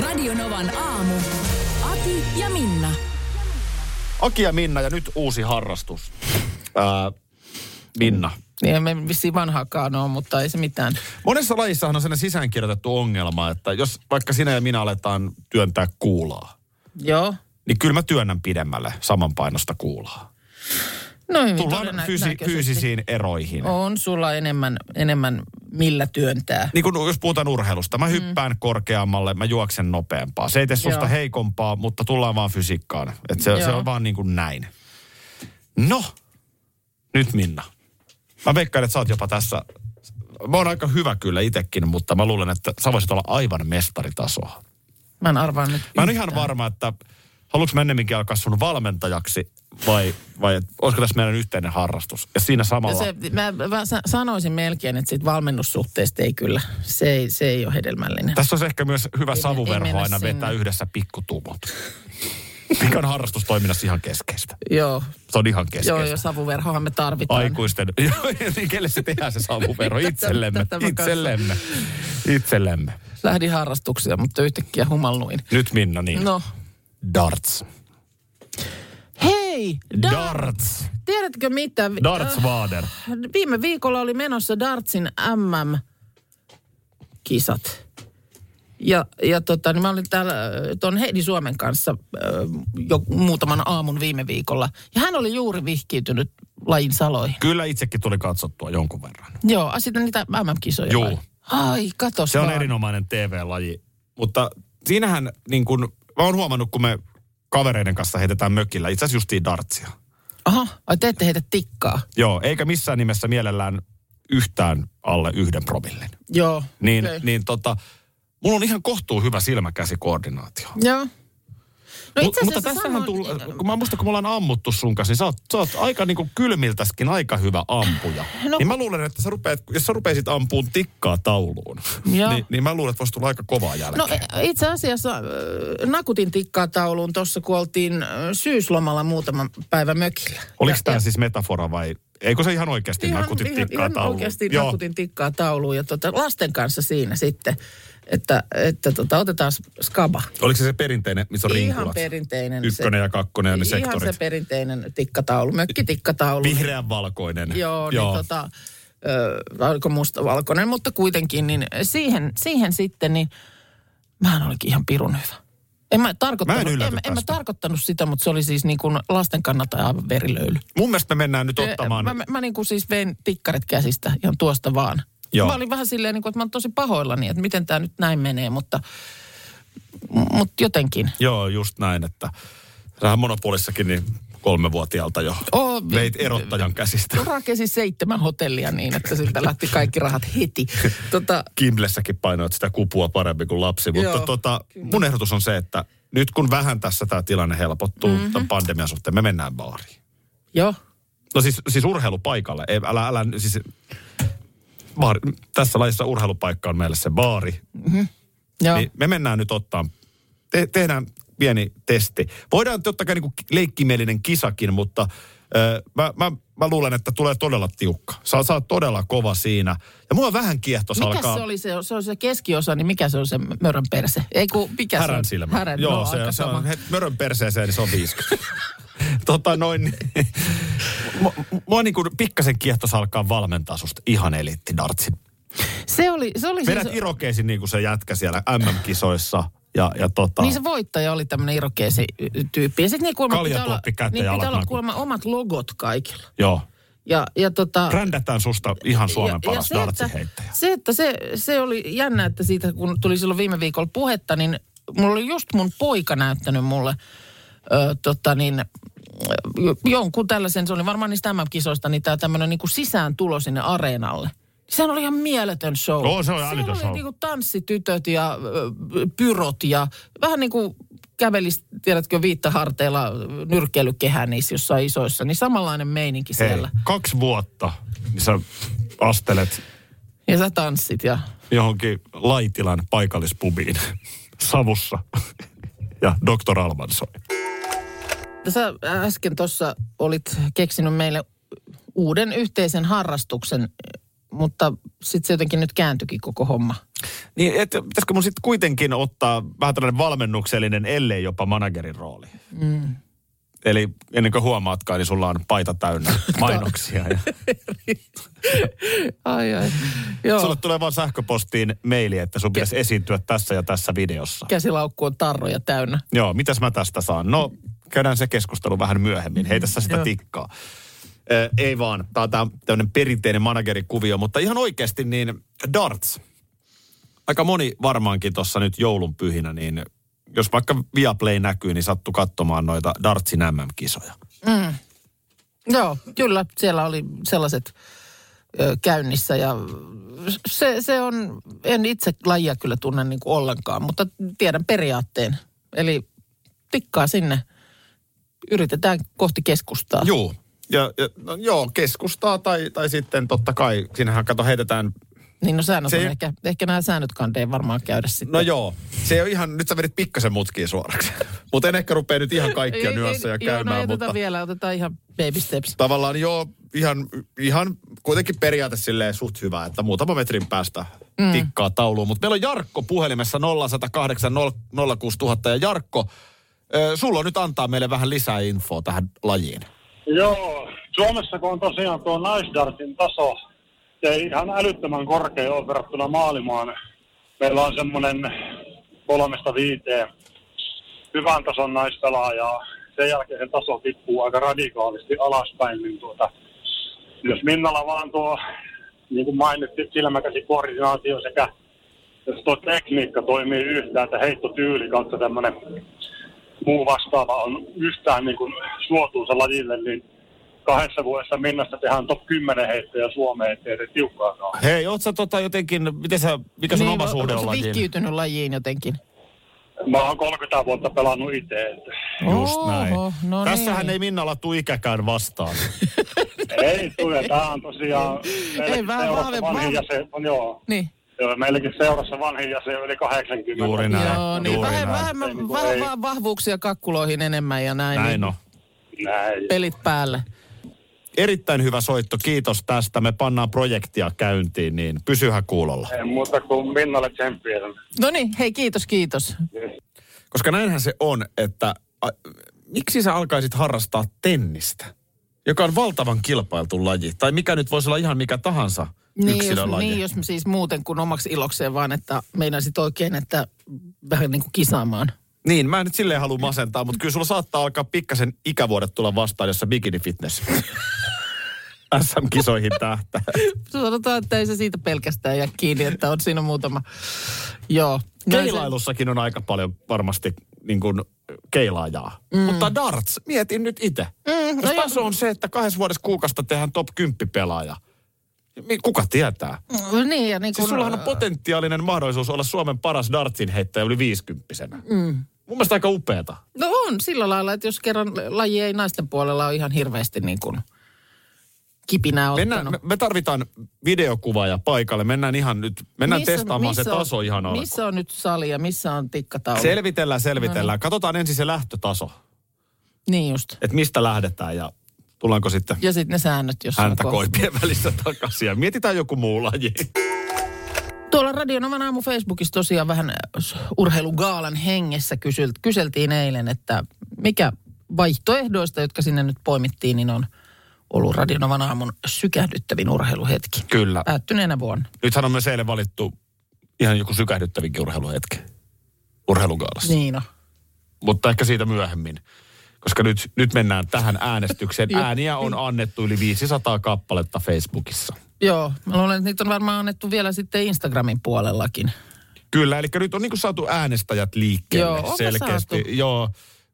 Radio Novan aamu. Ati ja Minna. Aki ja Minna ja nyt uusi harrastus. Ää, Minna. Niin ei me vissiin vanhaakaan ole, mutta ei se mitään. Monessa lajissahan on sellainen sisäänkirjoitettu ongelma, että jos vaikka sinä ja minä aletaan työntää kuulaa, Joo. niin kyllä mä työnnän pidemmälle samanpainosta kuulaa. No hyvin Tullaan fyysi- fyysisiin eroihin. On sulla enemmän, enemmän millä työntää. Niin kun jos puhutaan urheilusta, mä hyppään mm. korkeammalle, mä juoksen nopeampaa. Se ei tee susta Joo. heikompaa, mutta tullaan vaan fysiikkaan. Et se, se on vaan niin kuin näin. No, nyt Minna. Mä veikkaan, että sä oot jopa tässä, mä oon aika hyvä kyllä itekin, mutta mä luulen, että sä voisit olla aivan mestaritasoa. Mä en arvaa nyt Mä en yhtään. ihan varma, että haluatko mä ennemminkin alkaa sun valmentajaksi vai, vai et, olisiko tässä meidän yhteinen harrastus? Ja siinä samalla... se, mä, mä sa- sanoisin melkein, että siitä valmennussuhteesta ei kyllä, se ei, se ei ole hedelmällinen. Tässä olisi ehkä myös hyvä Ei- ei savuverho mennä aina sinne. vetää yhdessä pikkutumot. Mikä on harrastustoiminnassa ihan keskeistä. Joo, Se on ihan keskeistä. joo, ja savuverhohan me tarvitaan. Aikuisten, joo, niin kelle se tehdään se savuverho? Itsellemme, itsellemme, itsellemme. Lähdin harrastuksia, mutta yhtäkkiä humalluin. Nyt Minna, niin. No, Darts. Hei! Da- Darts. Tiedätkö mitä? Darts Äh, Vader. Viime viikolla oli menossa Dartsin MM-kisat. Ja, ja tota, niin mä olin täällä äh, tuon Heidi Suomen kanssa äh, jo muutaman aamun viime viikolla. Ja hän oli juuri vihkiytynyt lajin saloihin. Kyllä itsekin tuli katsottua jonkun verran. Joo, a, sitten niitä MM-kisoja. Vai? Ai, katos Se on vaan. erinomainen TV-laji. Mutta siinähän niin kuin, mä oon huomannut, kun me kavereiden kanssa heitetään mökillä, itse asiassa justiin dartsia. Aha, ai te ette heitä tikkaa. Joo, eikä missään nimessä mielellään yhtään alle yhden promillin. Joo. Niin, okay. niin tota, mulla on ihan kohtuu hyvä silmäkäsikoordinaatio. Joo. No itse mutta asiassa tässähän sanoin- tullut, kun mä muistan, kun me ollaan ammuttu sun kanssa, niin sä oot, sä oot aika niinku kylmiltäskin aika hyvä ampuja. No- niin mä luulen, että sä rupeat, jos sä rupeisit ampuun tikkaa tauluun, niin, niin mä luulen, että voisi tulla aika kovaa jälkeen. No e- itse asiassa nakutin tikkaa tauluun tuossa, kun oltiin syyslomalla muutaman päivän mökillä. Oliko tämä siis metafora vai eikö se ihan oikeasti ihan, nakutit ihan, tikkaa ihan tauluun? oikeasti Joo. nakutin tikkaa tauluun ja tota, lasten kanssa siinä sitten, että, että tota, otetaan skaba. Oliko se se perinteinen, missä on Ihan rinkulat? perinteinen. Ykkönen ja kakkonen ja ne Ihan sektorit. se perinteinen tikkataulu, mökkitikkataulu. Vihreän valkoinen. Joo, Joo. Niin tota, ö, oliko mustavalkoinen, mutta kuitenkin, niin siihen, siihen sitten, niin mähän olikin ihan pirun hyvä. En mä, tarkoittanut, Mä en en, en mä tarkoittanut sitä, mutta se oli siis niin kuin lasten kannalta aivan verilöyly. Mun mielestä me mennään nyt ottamaan... Mä, mä, mä niin kuin siis vein tikkarit käsistä ihan tuosta vaan. Joo. Mä olin vähän silleen, niin kuin, että mä oon tosi pahoillani, että miten tämä nyt näin menee, mutta, mutta jotenkin. Joo, just näin, että sähän monopolissakin niin kolmevuotiaalta jo Oo, veit erottajan käsistä. Rakensin seitsemän hotellia niin, että siltä lähti kaikki rahat heti. Tota, Kimblessäkin painoit sitä kupua paremmin kuin lapsi. Mutta Joo, tota, mun ehdotus on se, että nyt kun vähän tässä tämä tilanne helpottuu mm-hmm. tämän pandemian suhteen, me mennään baariin. joo. No siis, siis urheilupaikalle. Ei, älä, älä, siis, baari, tässä lajissa urheilupaikka on meille se baari. Joo. Niin me mennään nyt ottaa, te, tehdään pieni testi. Voidaan totta kai niin leikkimielinen kisakin, mutta ö, mä, mä, mä luulen, että tulee todella tiukka. Sä oot todella kova siinä. Ja mua vähän kiehtos Mikä alkaa... se oli se, se on se keskiosa, niin mikä se on se mörön perse? Ei kun, mikä se Härän on? silmä. Härän, Joo, no, se, se on het, mörön perseeseen, niin se on 50. tota noin, niin, mua, mua niin kuin pikkasen kiehtos alkaa valmentaa susta ihan eliitti dartsin. Se oli, se oli Vedät siis, irokeesin niin kuin se jätkä siellä MM-kisoissa. Ja, ja tota, niin se voittaja oli tämmöinen irokeesi tyyppi. Ja sitten niin kuulemma pitää olla, niin ja pitää olla kuulemma omat logot kaikilla. joo. Ja, ja tota, Brändätään susta ihan Suomen paras se, että, se, että se, se oli jännä, että siitä kun tuli silloin viime viikolla puhetta, niin mulla oli just mun poika näyttänyt mulle ö, tota niin, jo- jonkun tällaisen, se oli varmaan niistä MM-kisoista, niin tämä tämmöinen niin sisään tulo sinne areenalle. Sehän oli ihan mieletön show. Oo, se oli Siellä älytön oli show. niinku tanssitytöt ja pyrot ja vähän niin kuin kävelis, tiedätkö, viittaharteilla nyrkkeilykehää niissä jossain isoissa, niin samanlainen meininki Hei, siellä. kaksi vuotta, niin sä astelet Ja sä tanssit ja johonkin Laitilan paikallispubiin Savussa. Ja Dr. Alman soi. Sä äsken tuossa olit keksinyt meille uuden yhteisen harrastuksen, mutta sitten se jotenkin nyt kääntyikin koko homma. Niin, et, pitäisikö mun sitten kuitenkin ottaa vähän tällainen valmennuksellinen, ellei jopa managerin rooli? Mm. Eli ennen kuin huomaatkaan, niin sulla on paita täynnä mainoksia. ja Ai ai. Joo, sulle tulee vaan sähköpostiin maili, että sun pitäisi esiintyä tässä ja tässä videossa. käsilaukku on tarroja täynnä. Joo, mitäs mä tästä saan? No, käydään se keskustelu vähän myöhemmin. Hei tässä sitä Joo. tikkaa. Ei vaan, tämä on tämmöinen perinteinen managerikuvio, mutta ihan oikeasti niin darts. Aika moni varmaankin tuossa nyt joulun pyhinä, niin jos vaikka Viaplay näkyy, niin sattu katsomaan noita dartsin MM-kisoja. Joo, kyllä siellä oli sellaiset ö, käynnissä ja se, se on, en itse lajia kyllä tunne niin kuin ollenkaan, mutta tiedän periaatteen. Eli tikkaa sinne, yritetään kohti keskustaa. Joo. Ja, ja no, joo, keskustaa tai, tai sitten totta kai, siinähän kato heitetään Niin no säännöt Se on ei- ehkä, ehkä nämä säännöt kandeen varmaan käydä sitten. No joo, se ei ole ihan, nyt sä vedit pikkasen mutkiin suoraksi. mutta en ehkä rupea nyt ihan kaikkia nyansseja Joo, no käymään, mutta vielä, otetaan ihan baby steps. tavallaan joo, ihan, ihan kuitenkin periaate silleen suht hyvä, että muutama metrin päästä mm. tikkaa tauluun. Mutta meillä on Jarkko puhelimessa 0108 06000 ja Jarkko, ö, sulla on nyt antaa meille vähän lisää infoa tähän lajiin. Joo, Suomessa kun on tosiaan tuo naisdartin taso, ei ihan älyttömän korkea ole verrattuna maalimaan. Meillä on semmoinen kolmesta viiteen hyvän tason naispelaajaa. Sen jälkeen se taso tippuu aika radikaalisti alaspäin, niin tuota, jos Minnalla vaan tuo, niin kuin mainittiin, silmäkäsi koordinaatio sekä jos tuo tekniikka toimii yhtään, että heittotyyli kautta tämmöinen muu vastaava on yhtään niin kuin suotuisa lajille, niin kahdessa vuodessa Minnasta tehdään top 10 heittäjä Suomeen, ettei se tiukkaakaan. Hei, oot sä tota jotenkin, miten sä, mikä sun oma Niin, suhde onko on se lajiin? vihkiytynyt lajiin jotenkin? Mä oon 30 vuotta pelannut itse. että Just näin. Oho, no Tässähän niin. ei Minnalla tuu ikäkään vastaan. Ei tule, tää on tosiaan meilläkin vähän seurassa vahve- vanhin vahve- jäsen, on joo. Niin. Joo, meilläkin seurassa vanhin jäsen yli 80. Juuri näin. Joo, niin juuri vähän, näin. vähemmän, Ei niinku vähän vaan vahvuuksia kakkuloihin enemmän ja näin. Näin niin on. Näin. Pelit päälle. Erittäin hyvä soitto, kiitos tästä. Me pannaan projektia käyntiin, niin pysyhän kuulolla. Ei muuta kuin Minnalle tsemppiä. No niin, hei kiitos, kiitos. Koska näinhän se on, että a, miksi sä alkaisit harrastaa tennistä, joka on valtavan kilpailtu laji, tai mikä nyt voisi olla ihan mikä tahansa Niin jos, niin, jos siis muuten kuin omaksi ilokseen vaan, että meinasit oikein, että vähän niin kuin kisaamaan. Niin, mä en nyt silleen halua masentaa, mutta kyllä sulla saattaa alkaa pikkasen ikävuodet tulla vastaan, jossa bikini fitness SM-kisoihin tähtää. Sanotaan, että ei se siitä pelkästään jää kiinni, että on siinä muutama. Joo. Keilailussakin on aika paljon varmasti niin kuin keilaajaa. Mm. Mutta darts, mietin nyt itse. Mm, no Jos taso on se, että kahdessa vuodessa kuukasta tehdään top 10 pelaaja. Kuka tietää? Mm, Niin, ja niin Siis kuin, sullahan on potentiaalinen mahdollisuus olla Suomen paras dartsin heittäjä yli 50 mm. Mun mielestä aika upeeta. No on sillä lailla, että jos kerran laji ei naisten puolella ole ihan hirveästi niin kuin kipinää Mennään, ottanut. me, me tarvitaan videokuvaaja paikalle. Mennään ihan nyt, mennään Missä- testaamaan se missä on- taso ihan alkuun. Missä on nyt sali ja missä on tikkataulu? Selvitellään, selvitellään. No niin. Katsotaan ensin se lähtötaso, Niin just. että mistä lähdetään ja tullaanko sitten Ja sitten ne säännöt, jos häntä koipien välissä takaisin. Ja mietitään joku muu laji. Tuolla Radionovan aamu Facebookissa tosiaan vähän äh, urheilugaalan hengessä kysylt, kyseltiin eilen, että mikä vaihtoehdoista, jotka sinne nyt poimittiin, niin on ollut Radionovan aamun sykähdyttävin urheiluhetki. Kyllä. Päättyneenä vuonna. Nythän on myös eilen valittu ihan joku sykähdyttävinkin urheiluhetki urheilugaalassa. Niin on. Mutta ehkä siitä myöhemmin. Koska nyt, nyt mennään tähän äänestykseen. Ääniä on annettu yli 500 kappaletta Facebookissa. Joo, mä luulen, että niitä on varmaan annettu vielä sitten Instagramin puolellakin. Kyllä, eli nyt on niin kuin saatu äänestäjät liikkeelle Joo, selkeästi. saatu? Joo,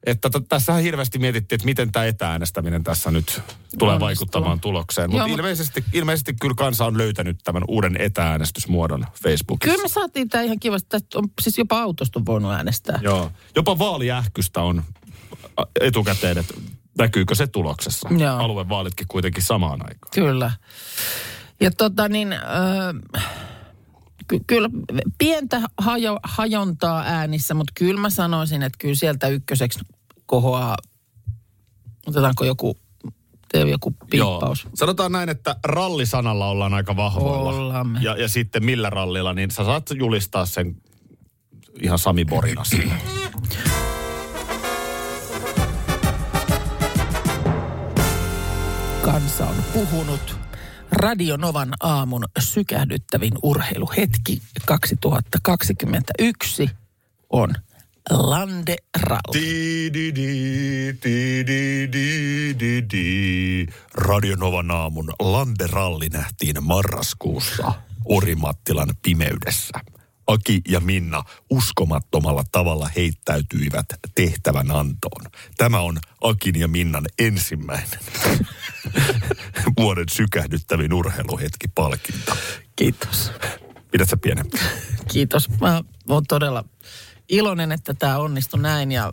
että t- tässähän hirveästi mietittiin, että miten tämä etääänestäminen tässä nyt tulee vaikuttamaan tulokseen. Mutta ilmeisesti, ilmeisesti kyllä kansa on löytänyt tämän uuden etääänestysmuodon Facebookissa. Kyllä me saatiin tämä ihan kivasti. Tästä on siis jopa autosta on voinut äänestää. Joo. Jopa vaaliähkystä on etukäteen, että näkyykö se tuloksessa. Joo. Aluevaalitkin kuitenkin samaan aikaan. Kyllä. Ja tota niin, öö, ky- kyllä pientä hajo, hajontaa äänissä, mutta kyllä mä sanoisin, että kyllä sieltä ykköseksi kohoaa, otetaanko joku, tee joku piippaus. Joo. Sanotaan näin, että rallisanalla ollaan aika vahvoilla. Ja, ja sitten millä rallilla, niin sä saat julistaa sen ihan Sami Borina siinä. Kansa on puhunut. Radio Novan aamun sykähdyttävin urheiluhetki 2021 on Lande Ralli. Di, di, di, di, di, di, di, di. Radionovan aamun Landeralli nähtiin marraskuussa Orimattilan pimeydessä. Aki ja Minna uskomattomalla tavalla heittäytyivät tehtävän antoon. Tämä on Akin ja Minnan ensimmäinen vuoden sykähdyttävin urheiluhetki palkinto. Kiitos. Pidät sä pienen? Kiitos. Mä oon todella iloinen, että tämä onnistui näin. Ja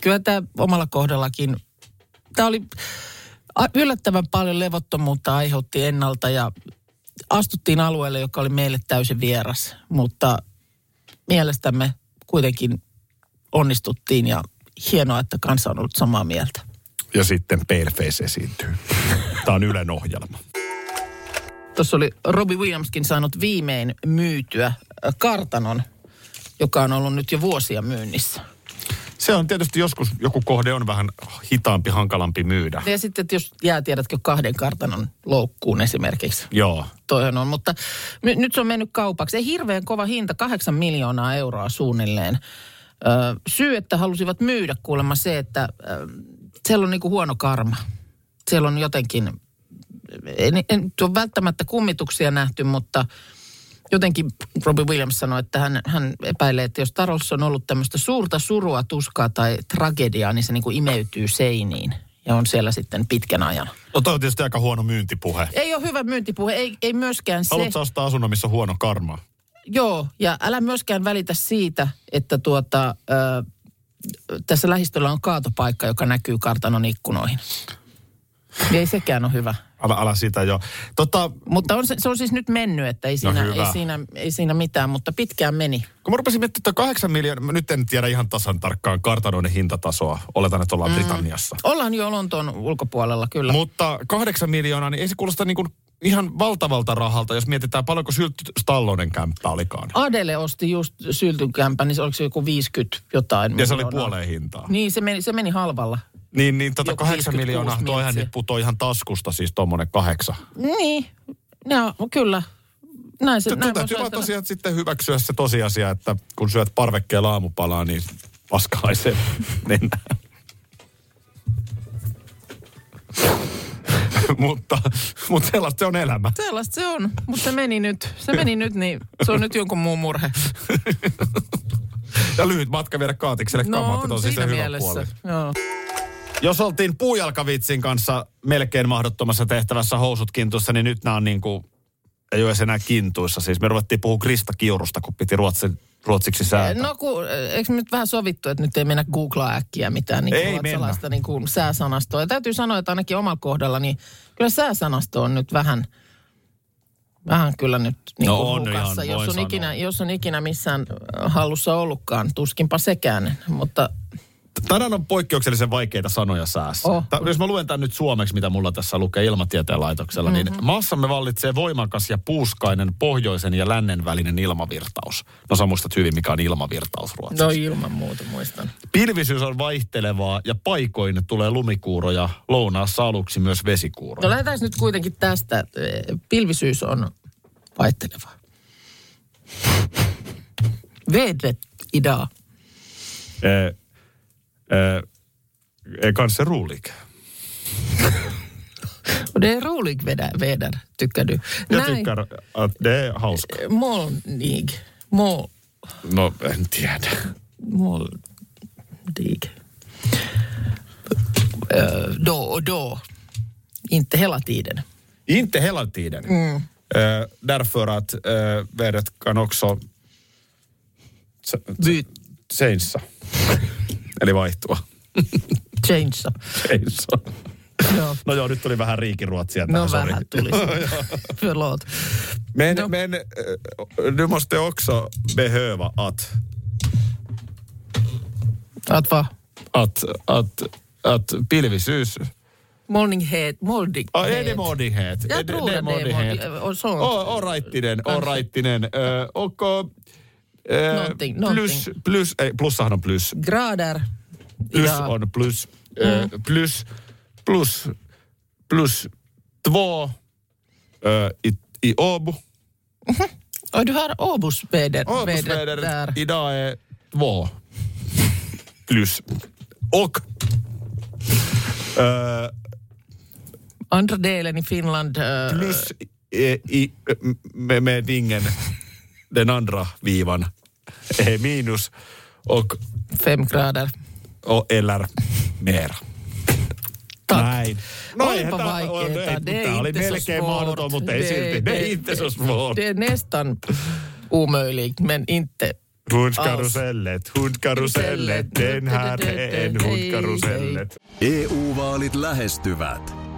kyllä tämä omalla kohdallakin, tämä oli yllättävän paljon levottomuutta aiheutti ennalta ja astuttiin alueelle, joka oli meille täysin vieras. Mutta mielestämme kuitenkin onnistuttiin ja hienoa, että kansa on ollut samaa mieltä. Ja sitten Paleface esiintyy. Tämä on Ylen ohjelma. Tuossa oli Robbie Williamskin saanut viimein myytyä äh, kartanon, joka on ollut nyt jo vuosia myynnissä. Se on tietysti joskus, joku kohde on vähän hitaampi, hankalampi myydä. Ja sitten, että jos jää, tiedätkö, kahden kartanon loukkuun esimerkiksi. Joo. Toihan on, mutta ny- nyt se on mennyt kaupaksi. Ei hirveän kova hinta, kahdeksan miljoonaa euroa suunnilleen. Ö, syy, että halusivat myydä kuulemma se, että ö, siellä on niinku huono karma. Siellä on jotenkin, en, en tuo välttämättä kummituksia nähty, mutta jotenkin Robbie Williams sanoi, että hän, hän epäilee, että jos Tarossa on ollut tämmöistä suurta surua, tuskaa tai tragediaa, niin se niinku imeytyy seiniin ja on siellä sitten pitkän ajan. No toi on tietysti aika huono myyntipuhe. Ei ole hyvä myyntipuhe, ei, ei myöskään se. Haluatko ostaa asunnon, missä on huono karma? Joo, ja älä myöskään välitä siitä, että tuota, ö, tässä lähistöllä on kaatopaikka, joka näkyy kartanon ikkunoihin. Ei sekään ole hyvä. Älä, älä sitä jo. Tota, Mutta on se, se on siis nyt mennyt, että ei siinä, hyvä. ei siinä, ei siinä mitään, mutta pitkään meni. kun mä rupesin miettimään, että kahdeksan miljoonaa, nyt en tiedä ihan tasan tarkkaan kartanoiden hintatasoa. Oletan, että ollaan mm. Britanniassa. Ollaan jo Lontoon ulkopuolella, kyllä. Mutta kahdeksan miljoonaa, niin ei se kuulosta niin kuin ihan valtavalta rahalta, jos mietitään paljonko Sylty Stallonen kämppä olikaan. Adele osti just syltynkämpän, niin se oliko se joku 50 jotain Ja se oli puoleen hintaa. Niin, se meni, se meni halvalla. Niin, niin tota kahdeksan 56 miljoonaa, toihan nyt putoo ihan taskusta, siis tommonen kahdeksan. Niin, no, kyllä. Näin se, Se näin täytyy vaan tosiaan sitten hyväksyä se tosiasia, että kun syöt parvekkeella aamupalaa, niin paskalaiseen mennään. mutta, mutta sellaista se on elämä. Sellaista se on, mutta se meni nyt. Se meni nyt, niin se on nyt jonkun muun murhe. Ja lyhyt matka viedä kaatikselle No kamat, on siis se hyvä mielessä. puoli. Joo. Jos oltiin puujalkavitsin kanssa melkein mahdottomassa tehtävässä housut kintuissa, niin nyt nämä on niin kuin, ei ole enää kintuissa. Siis me ruvettiin puhua Krista Kiurusta, kun piti ruotsi, ruotsiksi säätää. No kun, eikö nyt vähän sovittu, että nyt ei mennä googlaa äkkiä mitään niin Ei mennä. sellaista niin kuin sääsanastoa. Ja täytyy sanoa, että ainakin omalla kohdalla, niin kyllä sääsanasto on nyt vähän, vähän kyllä nyt niin No on hukassa. ihan, jos, on sanoa. ikinä, jos on ikinä missään hallussa ollutkaan, tuskinpa sekään. Mutta Tänään on poikkeuksellisen vaikeita sanoja säässä. Oh. Ta- jos mä luen tämän nyt suomeksi, mitä mulla tässä lukee ilmatieteen laitoksella, mm-hmm. niin maassamme vallitsee voimakas ja puuskainen pohjoisen ja lännen välinen ilmavirtaus. No sä muistat hyvin, mikä on ilmavirtaus ruotsiksi. no ilman muuta muistan. Pilvisyys on vaihtelevaa ja paikoin tulee lumikuuroja, lounaassa aluksi myös vesikuuroja. No lähdetään nyt kuitenkin tästä. eh, Pilvisyys on vaihtelevaa. Vedret idag. Eh, är kanske rolig. Och det är rolig väder, väder tycker du? Jag tycker att det är hauska. Molnig. Mol, No, en tiedä. moldig. då och då. Inte hela tiden. Inte hela tiden. Mm. Eh, därför att eh, vädret kan också Byt, seinsa. Eli vaihtua. change. Seinsa. Joo. No joo, nyt tuli vähän riikiruotsia No vähän tuli. Förlåt. Men, No. men eh, du måste också behöva att, Att va? att, att, att pilvisyys... Molninghet, moldig. Ah, är det modighet? Jag tror det är modig- och sånt. Oh, Kanske. rightinen. Ö, och, eh, Någonting, plus, plus, ei, plussahan on plus. Grader. Plus Ja. on plus. Eh, plus, plus, plus två eh, i, i Åbo. Och du har Åbos väder, vädret Åbosväder där. idag är två plus. Och eh, Andra delen i Finland. eh, plus i, i, med, med ingen, den andra viivan är minus och, fem grader. och eller mer. Tack. Näin. Olipa eihän tää- vaikeeta. ei, Det är tää oli inte så melkein svårt. mahdoton, mutta ei silti. Det är inte så svårt. Det är nästan omöjligt, men inte Hundkarusellet, hundkarusellet, den här är en hundkarusellet. EU-vaalit E lähestyvät.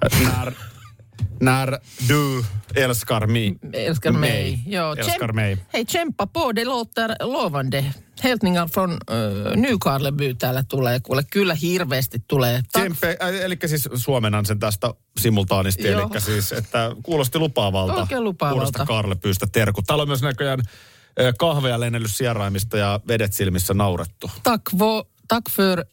när, när du älskar mig. älskar mig. Ja, älskar kämp- mig. Hei, kämpa på. Det låter lovande. Hälsningar från uh, Nykarleby täällä tulee. Kuule, kyllä hirveästi tulee. Tsempe, äh, eli siis suomennan sen tästä simultaanisti, Joo. eli siis, että kuulosti lupaavalta. Oikein lupaavalta. Uudesta Karlepyystä terkut. Täällä on myös näköjään äh, kahveja lennellyt sieraimista ja vedet silmissä naurettu. Tack, vo, tack för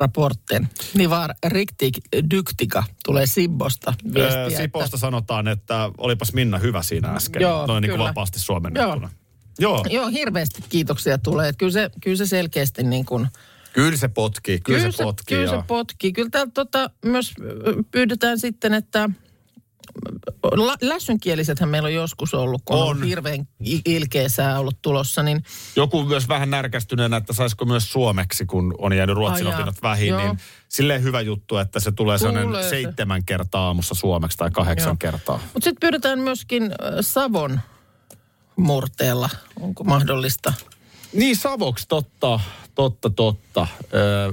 väderleksrapporten. Ni var riktigt duktiga. Tulee Sibbosta viestiä. Äh, Siposta sanotaan, että olipas Minna hyvä siinä äsken. Joo, Noin niin kyllä. vapaasti suomennettuna. Joo. Joo, hirveästi kiitoksia tulee. Kyllä se, kyllä se selkeästi niin kuin... Kyllä se potkii, kyllä, se potkii. Kyllä joo. se potkii. Kyllä täältä tota, myös pyydetään sitten, että la, lässynkielisethän meillä on joskus ollut, kun on, On. hirveän ilkeä sää ollut tulossa, niin Joku myös vähän närkästyneenä, että saisiko myös suomeksi, kun on jäänyt ruotsin Ai opinnot vähin, joo. niin silleen hyvä juttu, että se tulee sellainen Tulee se. seitsemän kertaa aamussa suomeksi tai kahdeksan Joo. kertaa. Mutta sitten pyydetään myöskin Savon murteella. Onko mahdollista? Niin Savoksi, totta, totta, totta. Öö,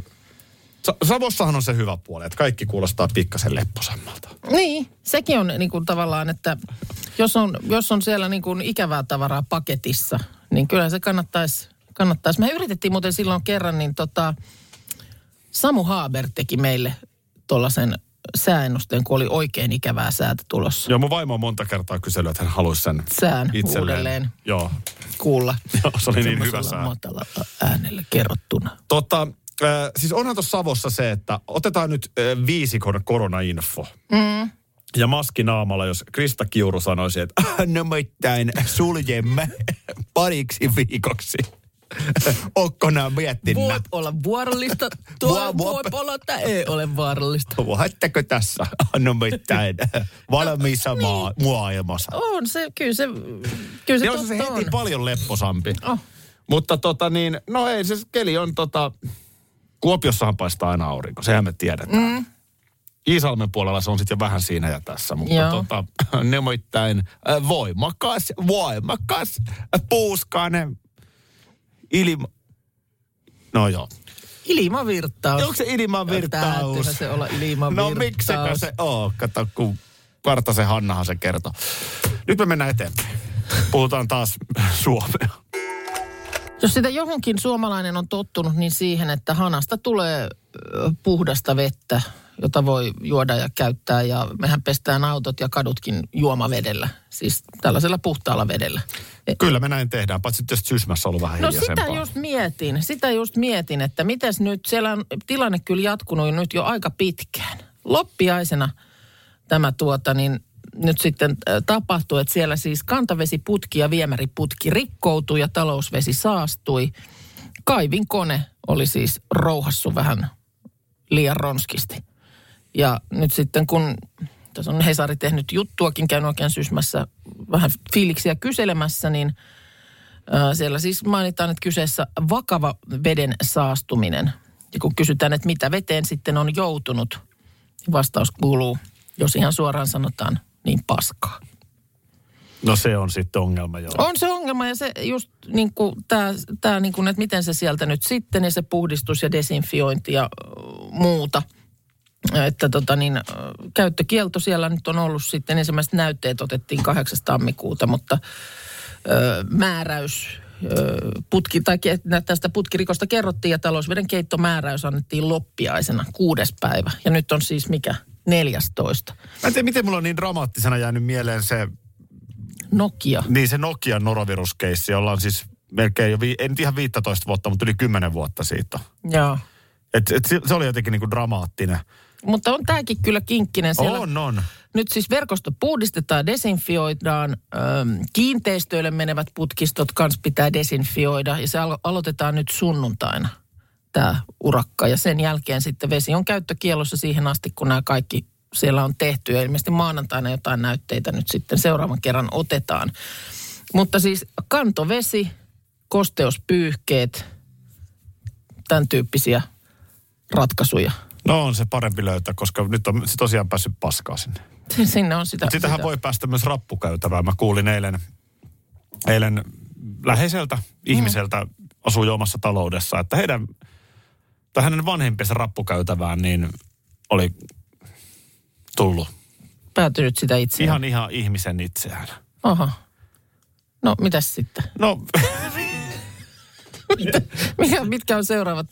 Savossahan on se hyvä puoli, että kaikki kuulostaa pikkasen lepposammalta. Niin, sekin on niin kuin tavallaan, että jos on, jos on siellä niin kuin ikävää tavaraa paketissa, niin kyllä se kannattaisi, kannattaisi. Me yritettiin muuten silloin kerran, niin tota, Samu Haaber teki meille tuollaisen sääennusteen, kun oli oikein ikävää säätä tulossa. Joo, mun vaimo on monta kertaa kysellyt, että hän haluaisi sen Sään itselleen. uudelleen Joo, kuulla. Joo, se oli niin hyvä sää. matalalla äänellä kerrottuna. Tota, äh, siis onhan tuossa Savossa se, että otetaan nyt äh, viisikon koronainfo. Mm. Ja maski naamalla, jos Krista Kiuru sanoisi, että "Ah, no mitään suljemme pariksi viikoksi. Onko nämä miettinnä? Voi olla vuorollista, tuo voi olla, että ei ole vaarallista. Voitteko tässä? No mitään. Valmiissa maa, maailmassa. On se, kyllä se, kyllä se Se on se heti on. paljon lepposampi. Oh. Mutta tota niin, no ei se keli on tota, Kuopiossahan paistaa aina aurinko, sehän me tiedetään. Mm. Iisalmen puolella se on sitten jo vähän siinä ja tässä, mutta Joo. tota, nimittäin äh, voimakas, voimakas, äh, puuskainen ilma... No joo. Ilmavirtaus. Onko se ilmavirtaus? Se olla ilmavirtaus. No miksekö se oo? Kato, kun Partasen Hannahan se kertoo. Nyt me mennään eteenpäin. Puhutaan taas suomea. Jos sitä johonkin suomalainen on tottunut, niin siihen, että hanasta tulee puhdasta vettä, jota voi juoda ja käyttää. Ja mehän pestään autot ja kadutkin juomavedellä, siis tällaisella puhtaalla vedellä. E- Kyllä me näin tehdään, paitsi tietysti Sysmässä on ollut vähän No sitä just mietin, sitä just mietin, että mites nyt, siellä on tilanne kyllä jatkunut nyt jo aika pitkään. Loppiaisena tämä tuota niin nyt sitten äh, tapahtui, että siellä siis kantavesiputki ja viemäriputki rikkoutui ja talousvesi saastui. Kaivin kone oli siis rouhassu vähän liian ronskisti. Ja nyt sitten kun, tässä on Hesari tehnyt juttuakin, käynyt oikein sysmässä vähän fiiliksiä kyselemässä, niin Ö, Siellä siis mainitaan, että kyseessä vakava veden saastuminen. Ja kun kysytään, että mitä veteen sitten on joutunut, niin vastaus kuuluu, jos ihan suoraan sanotaan, niin paskaa. No se on sitten ongelma joo. On se ongelma ja se just niin kuin tämä, tämä niin kuin, että miten se sieltä nyt sitten ja se puhdistus ja desinfiointi ja muuta. Että tota niin, käyttökielto siellä nyt on ollut sitten, ensimmäiset näytteet otettiin 8. tammikuuta, mutta ö, määräys ö, putki, tai tästä putkirikosta kerrottiin ja talousveden keittomääräys annettiin loppiaisena kuudes päivä. Ja nyt on siis mikä? 14. Mä en tiedä, miten mulla on niin dramaattisena jäänyt mieleen se, Nokia. niin se Nokian noroviruskeissi, jolla on siis melkein jo, vi, en ihan 15 vuotta, mutta yli 10 vuotta siitä. Joo. Et, et se, se oli jotenkin niin kuin dramaattinen. Mutta on tämäkin kyllä kinkkinen. Siellä On, on. Nyt siis verkosto puhdistetaan, desinfioidaan, ähm, kiinteistöille menevät putkistot kanssa pitää desinfioida ja se alo- aloitetaan nyt sunnuntaina tämä urakka. Ja sen jälkeen sitten vesi on käyttökielossa siihen asti, kun nämä kaikki siellä on tehty ja ilmeisesti maanantaina jotain näytteitä nyt sitten seuraavan kerran otetaan. Mutta siis kantovesi, kosteuspyyhkeet, tämän tyyppisiä ratkaisuja. No on se parempi löytää, koska nyt on se tosiaan päässyt paskaa sinne. Sinne on sitä. Mutta sitähän sitä. voi päästä myös rappukäytävään. Mä kuulin eilen, eilen läheiseltä ihmiseltä, asuu jo omassa taloudessa, että heidän, tai hänen vanhempiensa rappukäytävään niin oli tullut Päätynyt sitä itse. ihan ihan ihmisen itseään. Aha. No, mitäs sitten? No Mikä, mitkä on seuraavat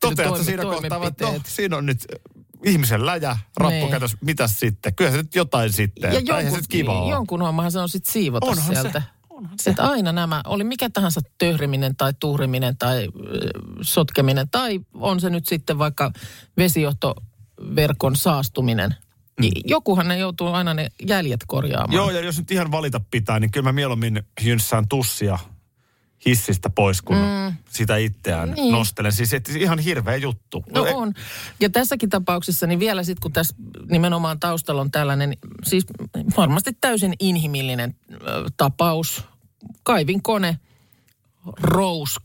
toteatko siinä kohtaa, että no, menettelytoimenpiteet? siinä on nyt ihmisen läjä, rappukäytös, mitäs sitten? Kyllä se nyt jotain sitten. Ja eihän se jonkun, nyt kiva ole. jonkun hommahan se on sitten siivota Onhan se, sieltä. Onhan Se. Että aina nämä, oli mikä tahansa töhriminen tai tuhriminen tai sotkeminen, tai on se nyt sitten vaikka vesijohtoverkon saastuminen. Niin jokuhan ne joutuu aina ne jäljet korjaamaan. Joo, ja jos nyt ihan valita pitää, niin kyllä mä mieluummin jynssään tussia hissistä pois, kun mm. sitä itseään Niin. nostelen. Siis et, ihan hirveä juttu. No e- on. Ja tässäkin tapauksessa, niin vielä sitten kun tässä nimenomaan taustalla on tällainen, siis varmasti täysin inhimillinen ö, tapaus, kaivin kone, rousk,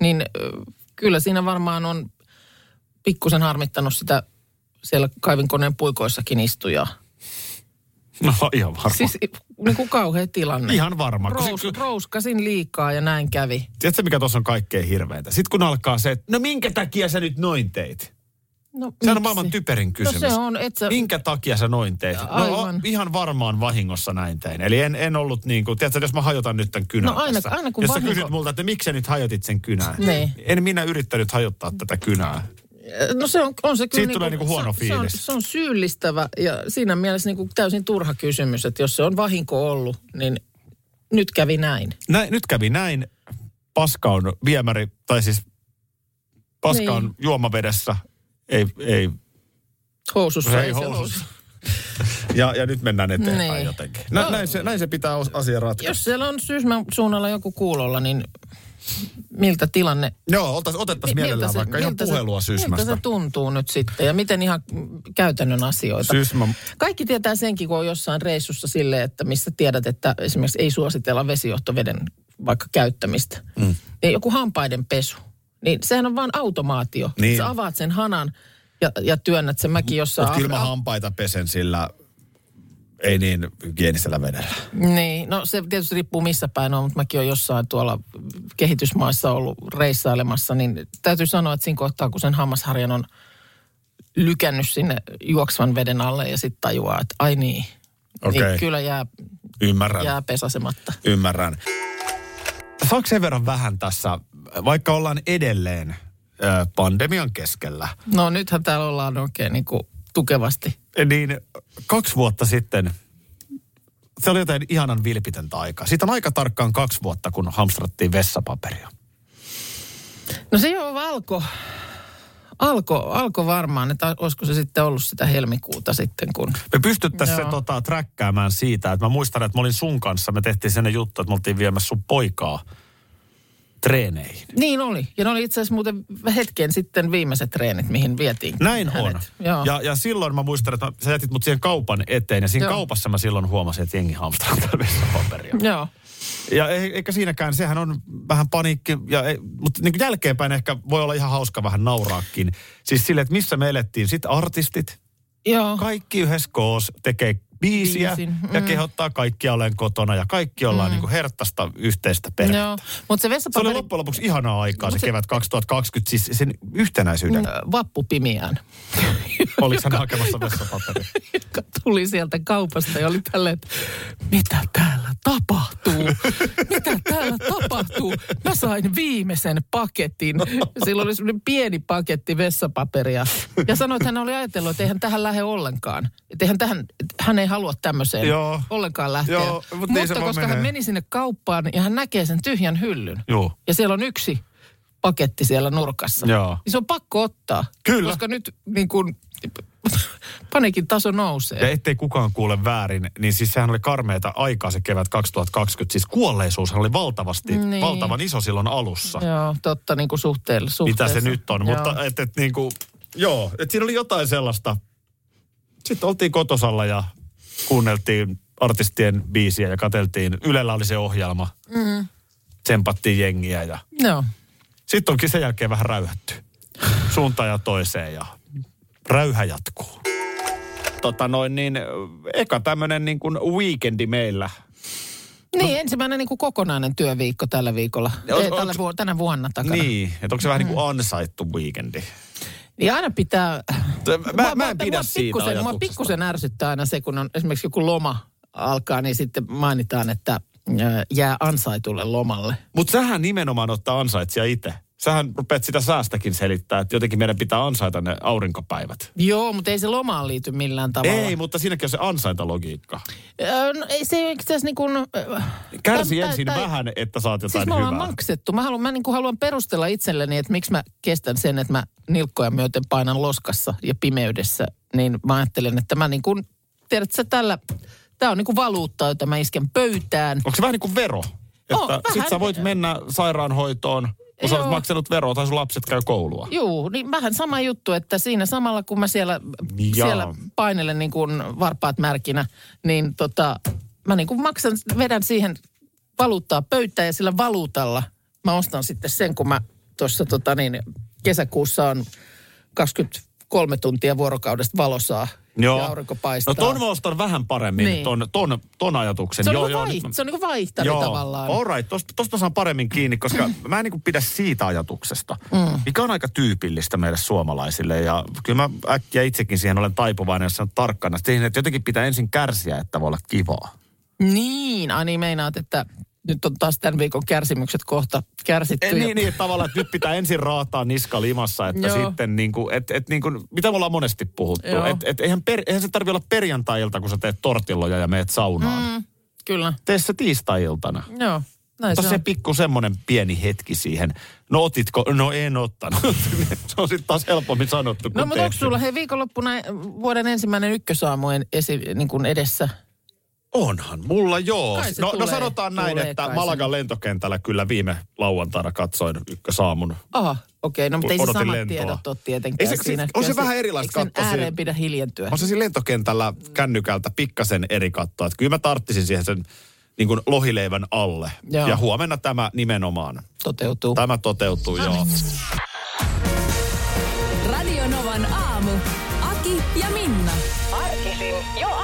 niin ö, kyllä siinä varmaan on pikkusen harmittanut sitä siellä kaivinkoneen puikoissakin istujaa. No ihan varma. Siis niin kuin kauhea tilanne. Ihan varma. Rous, sit- rouskasin liikaa ja näin kävi. Tiedätkö, mikä tuossa on kaikkein hirveintä? Sitten kun alkaa se, että no minkä takia sä nyt noin teit? No, Se on maailman typerin kysymys. No se on, et sä... Minkä takia sä noin teit? No Aivan. ihan varmaan vahingossa näin tein. Eli en, en ollut niin kuin, tiedätkö, jos mä hajotan nyt tämän kynän No aina- tässä, aina kun jos sä vahinko- kysyt multa, että miksi sä nyt hajotit sen kynän. Niin. En minä yrittänyt hajottaa tätä kynää. No se on, on se kyllä Siitä tulee niinku huono se, on- Se on, fiilis. se on syyllistävä ja siinä mielessä niinku täysin turha kysymys, että jos se on vahinko ollut, niin nyt kävi näin. Näin, nyt kävi näin. Paska on viemäri, tai siis paska Niin. on juomavedessä. Ei, ei, Housussa ei ei se housussa. Ja, ja nyt mennään eteenpäin Niin. jotenkin. Nä, No. näin, se, näin se pitää asia ratkaista. Jos siellä on Syysmän suunnalla joku kuulolla, niin miltä tilanne... Joo, otettaisiin mi- mielellään miltä vaikka ihan miltä puhelua se, Miltä Sysmästä. se tuntuu nyt sitten ja miten ihan käytännön asioita? Sysmä, Kaikki tietää senkin, kun on jossain reissussa sille, että missä tiedät, että esimerkiksi ei suositella vesijohtoveden vaikka käyttämistä. Mm. Niin joku hampaiden pesu. Niin sehän on vain automaatio. Niin. Sä avaat sen hanan ja, ja työnnät sen mäkin jossain. Mutta kyllä mä hampaita pesen sillä ei niin hygienisellä vedellä. Niin, no se tietysti riippuu missä päin on, mutta mäkin olen jossain tuolla kehitysmaissa ollut reissailemassa, niin täytyy sanoa, että siinä kohtaa, kun sen hammasharjan on lykännyt sinne juoksevan veden alle ja sitten tajuaa, että ai niin, Okei. niin kyllä jää, Ymmärrän. jää pesasematta. Ymmärrän. Saako sen verran vähän tässä, vaikka ollaan edelleen pandemian keskellä, No nythän täällä ollaan oikein niin kuin tukevasti. Niin kaksi vuotta sitten, se oli jotain ihanan vilpitöntä aikaa. Siitä on aika tarkkaan kaksi vuotta, kun hamstrattiin vessapaperia. No se jo alkoi, alko, alko varmaan, että olisiko se sitten ollut sitä helmikuuta sitten, kun... Me pystyttäisiin se tota, träkkäämään siitä, että mä muistan, että mä olin sun kanssa, me tehtiin sen juttu, että me oltiin viemässä sun poikaa treeneihin. Niin oli. Ja ne oli itse asiassa muuten hetken sitten viimeiset treenit, mihin vietiin Näin hänet. on. Joo. Ja, ja silloin mä muistan, että mä, sä jätit mut siihen kaupan eteen ja siinä Joo. kaupassa mä silloin huomasin, että jengi hamstraa vessapaperia. Joo. Ja ei- eikä siinäkään, sehän on vähän paniikki, ja ei, mutta niin jälkeenpäin ehkä voi olla ihan hauska vähän nauraakin. Siis sille, että missä me elettiin, sitten artistit, Joo. kaikki yhdessä koos tekee biisiä Biisin, ja mm. kehottaa kaikkia olen kotona ja kaikki ollaan mm. niin kuin herttasta yhteistä perhettä. Joo. Mutta se Se oli vessapaperi loppujen lopuksi ihanaa aikaa se, Mut se- kevät 2020, siis sen yhtenäisyyden. ö, vappupimiään, Oliko hän hakemassa vessapaperia? joka tuli sieltä kaupasta ja oli tälleen, että mitä täällä tapahtuu? Mitä täällä tapahtuu? Mä sain viimeisen paketin. Silloin oli semmoinen pieni paketti vessapaperia. Ja sanoi, että hän oli ajatellut, että eihän tähän lähde ollenkaan. Että eihän tähän, hän ei halua tämmöiseen Joo. ollenkaan lähteä. Joo, niin se Mutta vaan koska menee. hän meni sinne kauppaan ja hän näkee sen tyhjän hyllyn. Joo. Ja siellä on yksi paketti siellä nurkassa. Joo. Niin se on pakko ottaa. Kyllä. Koska nyt niin kuin, panikin taso nousee. Ja ettei kukaan kuule väärin, niin siis sehän oli karmeita aikaa se kevät 2020. Siis kuolleisuushan oli valtavasti, Niin. valtavan iso silloin alussa. Joo, totta niin kuin suhteella, Mitä se nyt on. Joo. Mutta et, et niin kuin, joo, että siinä oli jotain sellaista. Sitten oltiin kotosalla ja kuunneltiin artistien biisiä ja katseltiin. Ylellä oli se ohjelma. Mm. Tsempattiin jengiä ja Joo. sitten onkin sen jälkeen vähän räyhätty. Suuntaan ja toiseen ja räyhä jatkuu. Tota noin niin, eka tämmönen niin kuin weekendi meillä. Niin, ensimmäinen niin kuin kokonainen työviikko tällä viikolla. Ja on- Ei, tällä onks- vu- tänä vuonna takana. Niin, että onko se vähän niin kuin ansaittu weekendi? Niin aina pitää... Mä, mä en pidä mua siitä pikkusen, Mua pikkusen ärsyttää aina se, kun on esimerkiksi joku loma alkaa, niin sitten mainitaan, että ö, jää ansaitulle lomalle. Mutta sähän nimenomaan ottaa ansaitsija itse. Sähän rupeat sitä säästäkin selittää, että jotenkin meidän pitää ansaita ne aurinkopäivät. Joo, mutta ei se lomaan liity millään tavalla. Ei, mutta siinäkin on se ansaintalogiikka. Ö, No, ei se itse niin kuin... Kärsi tai- ensin tai- vähän, että saat Siis jotain me ollaan hyvää. maksettu. Mä, haluan, mä niin kuin haluan perustella itselleni, että miksi mä kestän sen, että mä nilkkoja myöten painan loskassa ja pimeydessä. Niin mä ajattelen, että mä niin kuin, tiedätkö sä tällä, tää on niin kuin valuutta, jota mä isken pöytään. Onko se vähän niin kuin vero? Että vähän. sit sä voit mennä sairaanhoitoon, olet Joo. maksanut veroa tai sun lapset käy koulua. Juu, niin vähän sama juttu, että siinä samalla kun mä siellä, Jaa. siellä painelen niin kuin varpaat märkinä, niin tota, mä niin kuin maksan, vedän siihen valuuttaa pöytään ja sillä valuutalla mä ostan sitten sen, kun mä tuossa tota niin, kesäkuussa on 23 tuntia vuorokaudesta valosaa ja aurinko paistaa. No ton mä ostan vähän paremmin, niin. Niin. ton, ton, ton ajatuksen. se on, joo, niin joo, vaiht- mä- se on niin kuin vaihtari Joo, tavallaan. all right. Tosta, tosta saan paremmin kiinni, koska mä en niin pidä siitä ajatuksesta, mm. mikä on aika tyypillistä meille suomalaisille. Ja kyllä mä äkkiä itsekin siihen olen taipuvainen, jos on tarkkana. Siihen, että jotenkin pitää ensin kärsiä, että voi olla kivaa. Niin, ai niin meinaat, että nyt on taas tämän viikon kärsimykset kohta kärsitty. E, ja- niin, niin, että tavallaan, että nyt pitää ensin raataa niska limassa, että Joo. sitten niin kuin, et, et niin kuin, mitä me ollaan monesti puhuttu, Joo. että et, eihän, per, eihän se tarvi olla perjantai-ilta, kun sä teet tortilloja ja meet saunaan. Mm. Kyllä, Tee se tiistai-iltana. joo. Näin Mutta se se pikku semmoinen pieni hetki siihen. No otitko? No en ottanut. se on sitten taas helpommin sanottu kuin No mutta onko sulla hei viikonloppuna vuoden ensimmäinen ykkösaamu esi, niin kuin edessä? Onhan mulla, joo. No, no, tulee, no sanotaan näin, tulee että Malagan lentokentällä kyllä viime lauantaina katsoin ykkösaamun. Aha, okei, okay, no mutta ei se samat lentoa. tiedot ole tietenkään se, siinä. On se vähän erilaista katsoa. ääreen pidä hiljentyä? On se siinä lentokentällä kännykältä pikkasen eri katto. Että kyllä mä tarttisin siihen sen niin kuin lohileivän alle. Joo. Ja huomenna tämä nimenomaan. Toteutuu. Tämä toteutuu, Ai. joo. Radio Novan aamu. Aki ja Minna. Arkisin jo